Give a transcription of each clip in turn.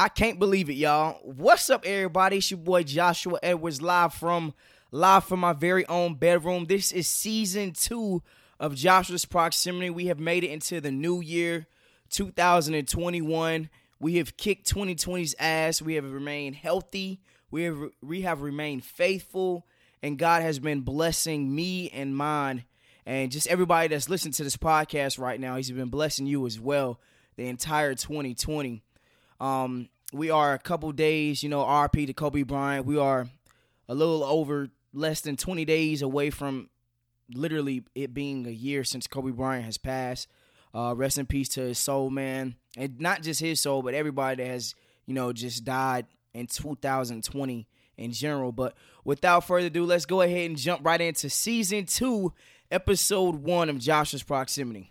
I can't believe it, y'all. What's up, everybody? It's your boy Joshua Edwards live from live from my very own bedroom. This is season two of Joshua's Proximity. We have made it into the new year, 2021. We have kicked 2020's ass. We have remained healthy. We have we have remained faithful, and God has been blessing me and mine, and just everybody that's listening to this podcast right now. He's been blessing you as well the entire 2020. Um, we are a couple days, you know, RP to Kobe Bryant. We are a little over less than 20 days away from literally it being a year since Kobe Bryant has passed. Uh, rest in peace to his soul, man. And not just his soul, but everybody that has, you know, just died in 2020 in general. But without further ado, let's go ahead and jump right into season two, episode one of Joshua's Proximity.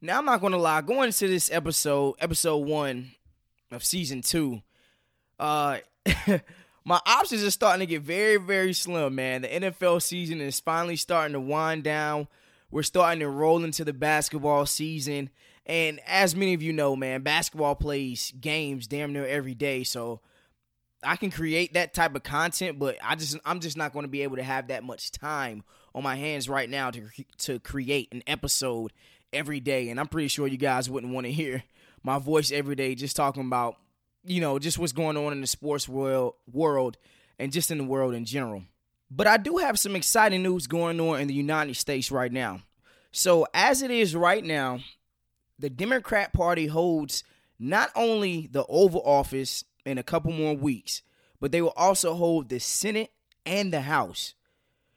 Now, I'm not to lie, going into this episode, episode one, of season two, uh, my options are starting to get very, very slim, man. The NFL season is finally starting to wind down. We're starting to roll into the basketball season. And as many of you know, man, basketball plays games damn near every day. So I can create that type of content, but I just I'm just not going to be able to have that much time on my hands right now to to create an episode every day. And I'm pretty sure you guys wouldn't want to hear my voice every day, just talking about, you know, just what's going on in the sports world, world and just in the world in general. But I do have some exciting news going on in the United States right now. So, as it is right now, the Democrat Party holds not only the Oval Office in a couple more weeks, but they will also hold the Senate and the House.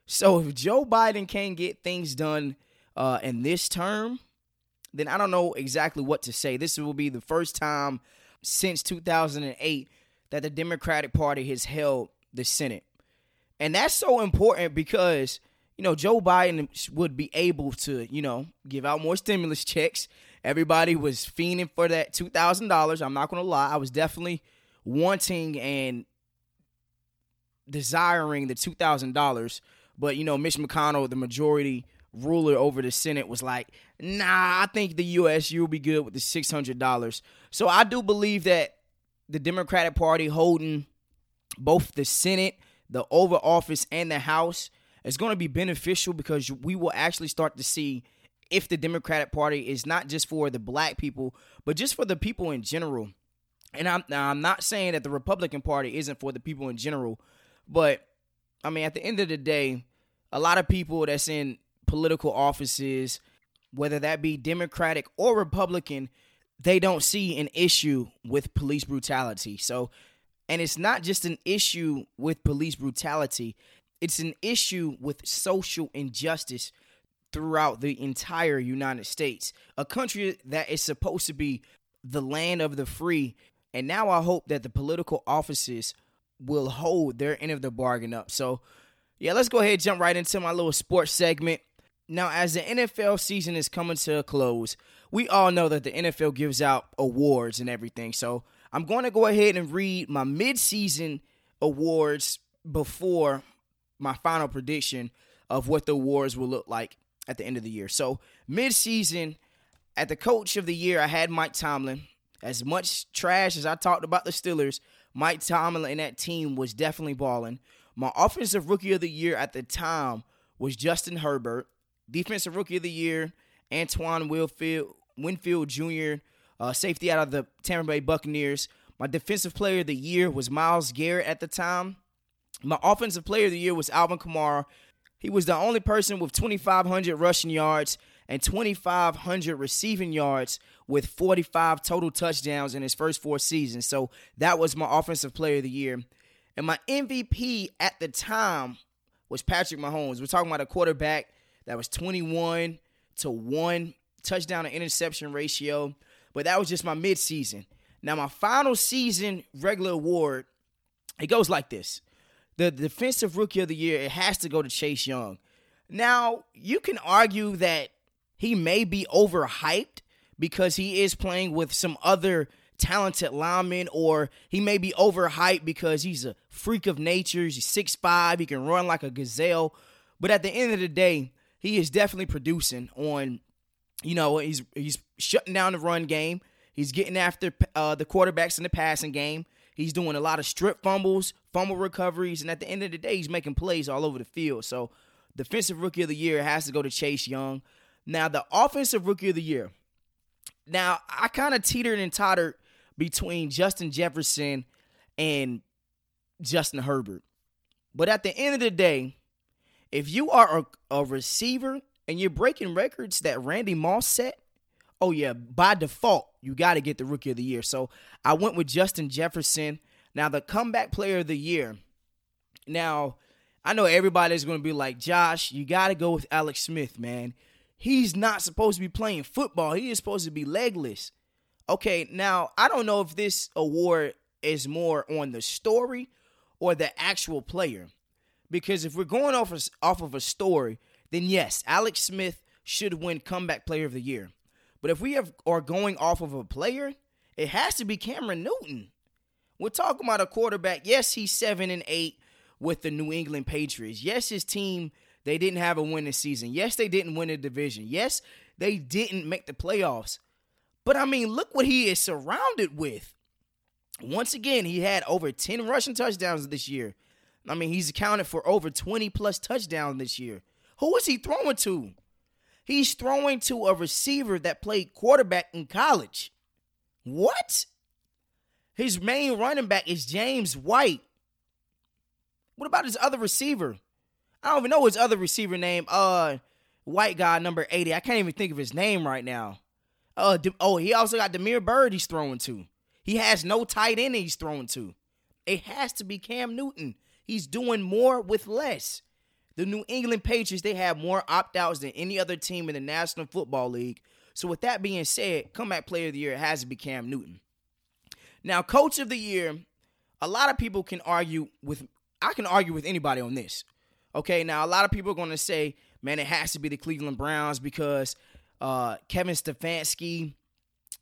So, if Joe Biden can't get things done uh, in this term, then I don't know exactly what to say. This will be the first time since 2008 that the Democratic Party has held the Senate. And that's so important because, you know, Joe Biden would be able to, you know, give out more stimulus checks. Everybody was fiending for that $2,000. I'm not going to lie. I was definitely wanting and desiring the $2,000. But, you know, Mitch McConnell, the majority ruler over the Senate was like, nah, I think the USU will be good with the $600. So I do believe that the Democratic Party holding both the Senate, the Oval Office, and the House is going to be beneficial because we will actually start to see if the Democratic Party is not just for the black people, but just for the people in general. And I'm I'm not saying that the Republican Party isn't for the people in general, but I mean at the end of the day, a lot of people that's in political offices, whether that be Democratic or Republican, they don't see an issue with police brutality. So, and it's not just an issue with police brutality, it's an issue with social injustice throughout the entire United States, a country that is supposed to be the land of the free. And now I hope that the political offices will hold their end of the bargain up. So, yeah, let's go ahead jump right into my little sports segment. Now, as the NFL season is coming to a close, we all know that the NFL gives out awards and everything. So I'm going to go ahead and read my midseason awards before my final prediction of what the awards will look like at the end of the year. So midseason, at the coach of the year, I had Mike Tomlin. As much trash as I talked about the Steelers, Mike Tomlin and that team was definitely balling. My offensive rookie of the year at the time was Justin Herbert. Defensive Rookie of the Year, Antoine Winfield, Winfield Jr., uh, safety out of the Tampa Bay Buccaneers. My Defensive Player of the Year was Myles Garrett at the time. My Offensive Player of the Year was Alvin Kamara. He was the only person with 2,500 rushing yards and 2,500 receiving yards with 45 total touchdowns in his first four seasons. So that was my Offensive Player of the Year. And my MVP at the time was Patrick Mahomes. We're talking about a quarterback that was 21 to 1 touchdown to interception ratio. But that was just my midseason. Now, my final season regular award, it goes like this. The defensive rookie of the year, it has to go to Chase Young. Now, you can argue that he may be overhyped because he is playing with some other talented linemen, or he may be overhyped because he's a freak of nature. He's 6'5, he can run like a gazelle. But at the end of the day, he is definitely producing on, you know, he's he's shutting down the run game. He's getting after uh, the quarterbacks in the passing game. He's doing a lot of strip fumbles, fumble recoveries, and at the end of the day, he's making plays all over the field. So, defensive rookie of the year has to go to Chase Young. Now, the offensive rookie of the year. Now, I kind of teetered and tottered between Justin Jefferson and Justin Herbert. But at the end of the day, if you are a, a receiver and you're breaking records that Randy Moss set, oh yeah, by default, you got to get the rookie of the year. So I went with Justin Jefferson. Now, the comeback player of the year. Now, I know everybody's going to be like, Josh, you got to go with Alex Smith, man. He's not supposed to be playing football, he is supposed to be legless. Okay, now, I don't know if this award is more on the story or the actual player. Because if we're going off of, off of a story, then yes, Alex Smith should win comeback player of the year. But if we have, are going off of a player, it has to be Cameron Newton. We're talking about a quarterback. Yes, he's seven and eight with the New England Patriots. Yes, his team they didn't have a winning season. Yes, they didn't win a division. Yes, they didn't make the playoffs. But I mean, look what he is surrounded with. Once again, he had over 10 rushing touchdowns this year. I mean, he's accounted for over 20 plus touchdowns this year. Who is he throwing to? He's throwing to a receiver that played quarterback in college. What? His main running back is James White. What about his other receiver? I don't even know his other receiver name. Uh, white guy number 80. I can't even think of his name right now. Uh, oh, he also got Damiere Byrd he's throwing to. He has no tight end he's throwing to. It has to be Cam Newton. He's doing more with less. The New England Patriots, they have more opt outs than any other team in the National Football League. So, with that being said, comeback player of the year has to be Cam Newton. Now, coach of the year, a lot of people can argue with, I can argue with anybody on this. Okay, now a lot of people are going to say, man, it has to be the Cleveland Browns because uh, Kevin Stefanski,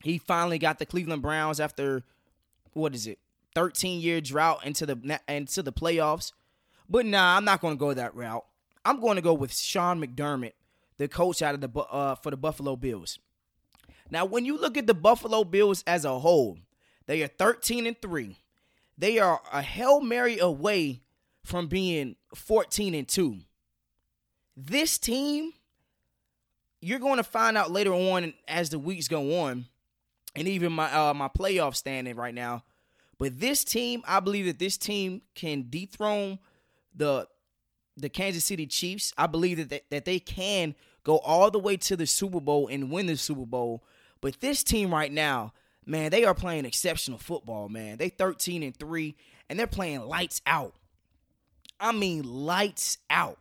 he finally got the Cleveland Browns after, what is it, 13 year drought into the into the playoffs. But nah, I'm not going to go that route. I'm going to go with Sean McDermott, the coach out of the uh, for the Buffalo Bills. Now, when you look at the Buffalo Bills as a whole, they are 13 and 3. They are a Hail Mary away from being 14 and 2. This team, you're going to find out later on as the weeks go on, and even my uh, my playoff standing right now. But this team, I believe that this team can dethrone the the Kansas City Chiefs. I believe that they, that they can go all the way to the Super Bowl and win the Super Bowl. But this team right now, man, they are playing exceptional football, man. They 13 and 3 and they're playing lights out. I mean lights out.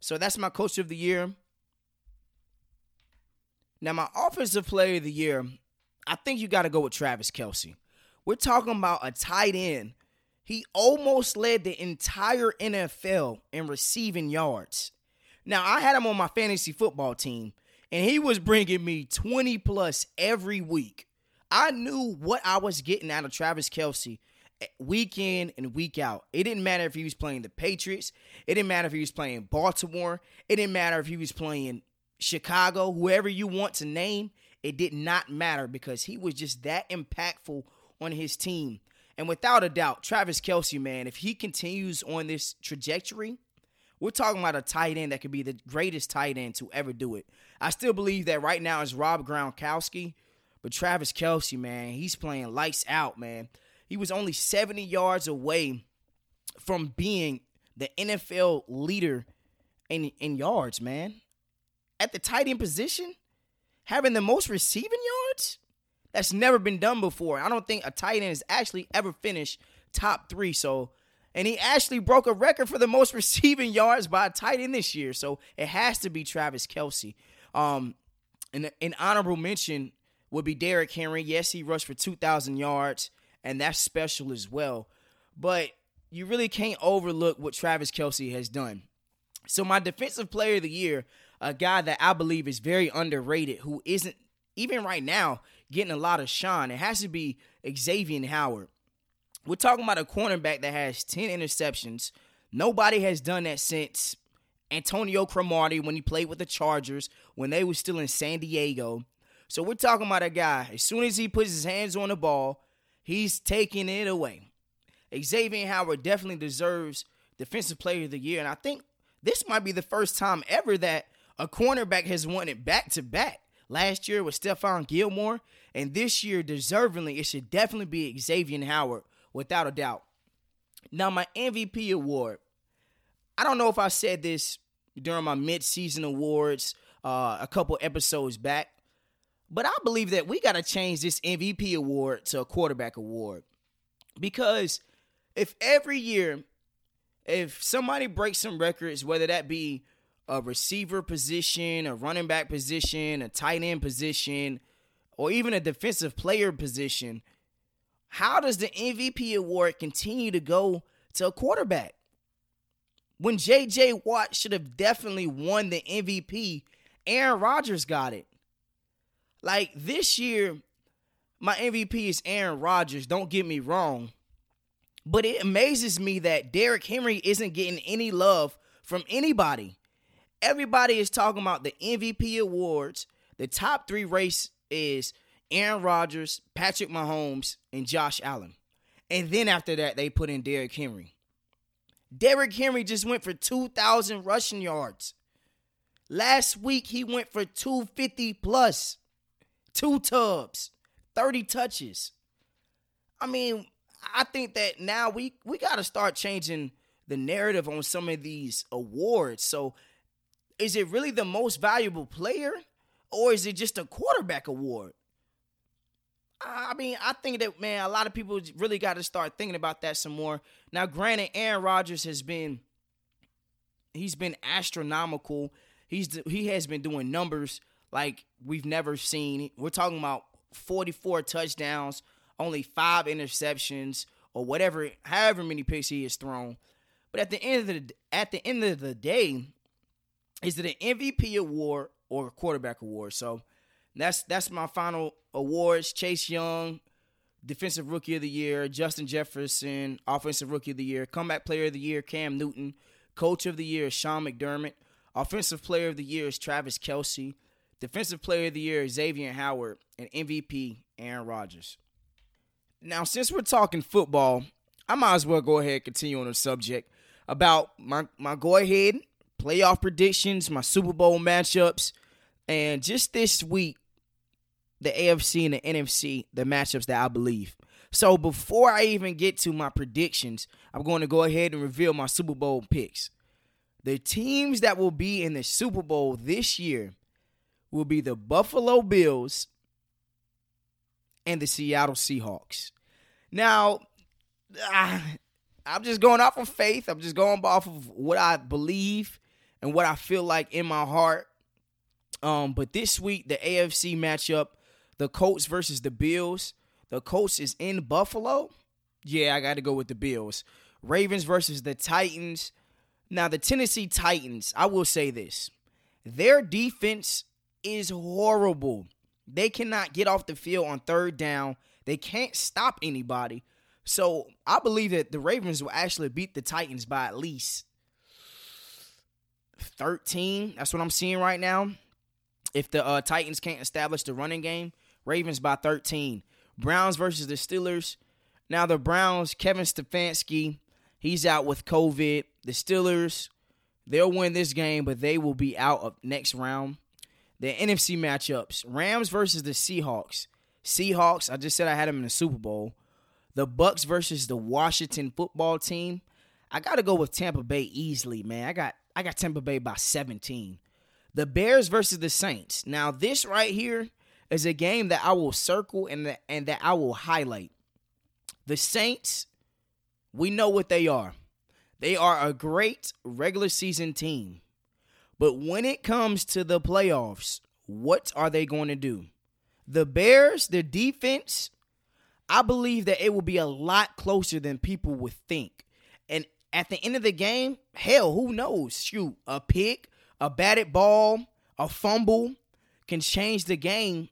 So that's my coach of the year. Now my offensive player of the year, I think you got to go with Travis Kelce. We're talking about a tight end he almost led the entire NFL in receiving yards. Now, I had him on my fantasy football team, and he was bringing me 20 plus every week. I knew what I was getting out of Travis Kelce eh, week in and week out. It didn't matter if he was playing the Patriots, it didn't matter if he was playing Baltimore, it didn't matter if he was playing Chicago, whoever you want to name. It did not matter because he was just that impactful on his team. And without a doubt, Travis Kelce, man, if he continues on this trajectory, we're talking about a tight end that could be the greatest tight end to ever do it. I still believe that right now is Rob Gronkowski, but Travis Kelce, man, he's playing lights out, man. He was only 70 yards away from being the NFL leader in, in yards, man. At the tight end position, having the most receiving yards? That's never been done before. I don't think a tight end has actually ever finished top three. So, and he actually broke a record for the most receiving yards by a tight end this year. So it has to be Travis Kelce. Um, and an honorable mention would be Derrick Henry. Yes, he rushed for 2,000 yards, and that's special as well. But you really can't overlook what Travis Kelce has done. So, my defensive player of the year, a guy that I believe is very underrated, who isn't even right now getting a lot of shine. It has to be Xavier Howard. We're talking about a cornerback that has 10 interceptions. Nobody has done that since Antonio Cromartie when he played with the Chargers when they were still in San Diego. So we're talking about a guy, as soon as he puts his hands on the ball, he's taking it away. Xavier Howard definitely deserves Defensive Player of the Year. And I think this might be the first time ever that a cornerback has won it back to back. Last year was Stephon Gilmore, and this year, deservingly, it should definitely be Xavier Howard, without a doubt. Now, my MVP award. I don't know if I said this during my mid-season awards uh, a couple episodes back, but I believe that we got to change this MVP award to a quarterback award because if every year, if somebody breaks some records, whether that be a receiver position, a running back position, a tight end position, or even a defensive player position, how does the MVP award continue to go to a quarterback? When JJ Watt should have definitely won the MVP, Aaron Rodgers got it. Like this year, my MVP is Aaron Rodgers, don't get me wrong. But it amazes me that Derrick Henry isn't getting any love from anybody everybody is talking about the MVP awards. The top three race is Aaron Rodgers, Patrick Mahomes, and Josh Allen. And then after that, they put in Derrick Henry. Derrick Henry just went for 2,000 rushing yards. Last week, he went for 250 plus, two tubs, 30 touches. I mean, I think that now we, we got to start changing the narrative on some of these awards. So is it really the most valuable player or is it just a quarterback award? I mean, I think that man, a lot of people really got to start thinking about that some more. Now, granted, Aaron Rodgers has been he's been astronomical. He's he has been doing numbers like we've never seen. We're talking about 44 touchdowns, only 5 interceptions or whatever however many picks he has thrown. But at the end of the at the end of the day, is it an MVP award or quarterback award? So that's that's my final awards. Chase Young, Defensive Rookie of the Year, Justin Jefferson, Offensive Rookie of the Year, Comeback Player of the Year, Cam Newton, Coach of the Year, Sean McDermott, Offensive Player of the Year is Travis Kelce, Defensive Player of the Year Xavier Howard, and MVP Aaron Rodgers. Now, since we're talking football, I might as well go ahead and continue on the subject about my my go ahead playoff predictions, my Super Bowl matchups, and just this week, the AFC and the NFC, the matchups that I believe. So before I even get to my predictions, I'm going to go ahead and reveal my Super Bowl picks. The teams that will be in the Super Bowl this year will be the Buffalo Bills and the Seattle Seahawks. Now, I, I'm just going off of faith. I'm just going off of what I believe and what I feel like in my heart. Um, but this week, the AFC matchup, the Colts versus the Bills. The Colts is in Buffalo. Yeah, I got to go with the Bills. Ravens versus the Titans. Now, the Tennessee Titans, I will say this their defense is horrible. They cannot get off the field on third down, they can't stop anybody. So I believe that the Ravens will actually beat the Titans by at least 13. That's what I'm seeing right now. If the uh, Titans can't establish the running game, Ravens by 13. Browns versus the Steelers. Now the Browns, Kevin Stefanski, he's out with COVID. The Steelers, they'll win this game, but they will be out of next round. The NFC matchups: Rams versus the Seahawks. Seahawks, I just said I had them in the Super Bowl. The Bucks versus the Washington football team. I got to go with Tampa Bay easily, man. I got I got Tampa Bay by 17. The Bears versus the Saints. Now, this right here is a game that I will circle and that, and that I will highlight. The Saints, we know what they are. They are a great regular season team. But when it comes to the playoffs, what are they going to do? The Bears, their defense, I believe that it will be a lot closer than people would think. And at the end of the game, hell, who knows? Shoot, a pick, a batted ball, a fumble can change the game,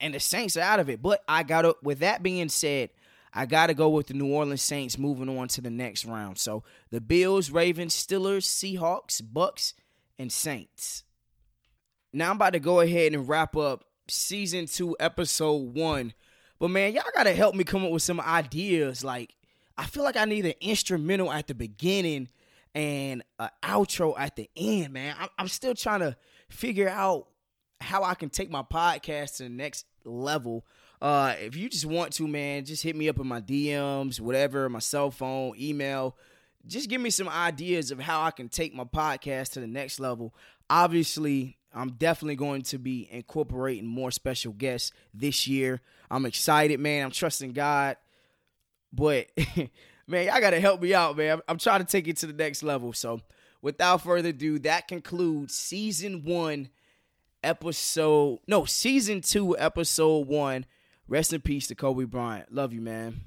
and the Saints are out of it. But I got to, with that being said, I got to go with the New Orleans Saints moving on to the next round. So the Bills, Ravens, Steelers, Seahawks, Bucks, and Saints. Now I'm about to go ahead and wrap up season two, episode one. But man, y'all gotta help me come up with some ideas. Like, I feel like I need an instrumental at the beginning and an outro at the end, man. I'm still trying to figure out how I can take my podcast to the next level. Uh, if you just want to, man, just hit me up in my DMs, whatever, my cell phone, email. Just give me some ideas of how I can take my podcast to the next level. Obviously, I'm definitely going to be incorporating more special guests this year. I'm excited, man. I'm trusting God. But man, y'all gotta help me out, man. I'm, I'm trying to take it to the next level. So without further ado, that concludes season one, episode no, season two, episode one. Rest in peace to Kobe Bryant. Love you, man.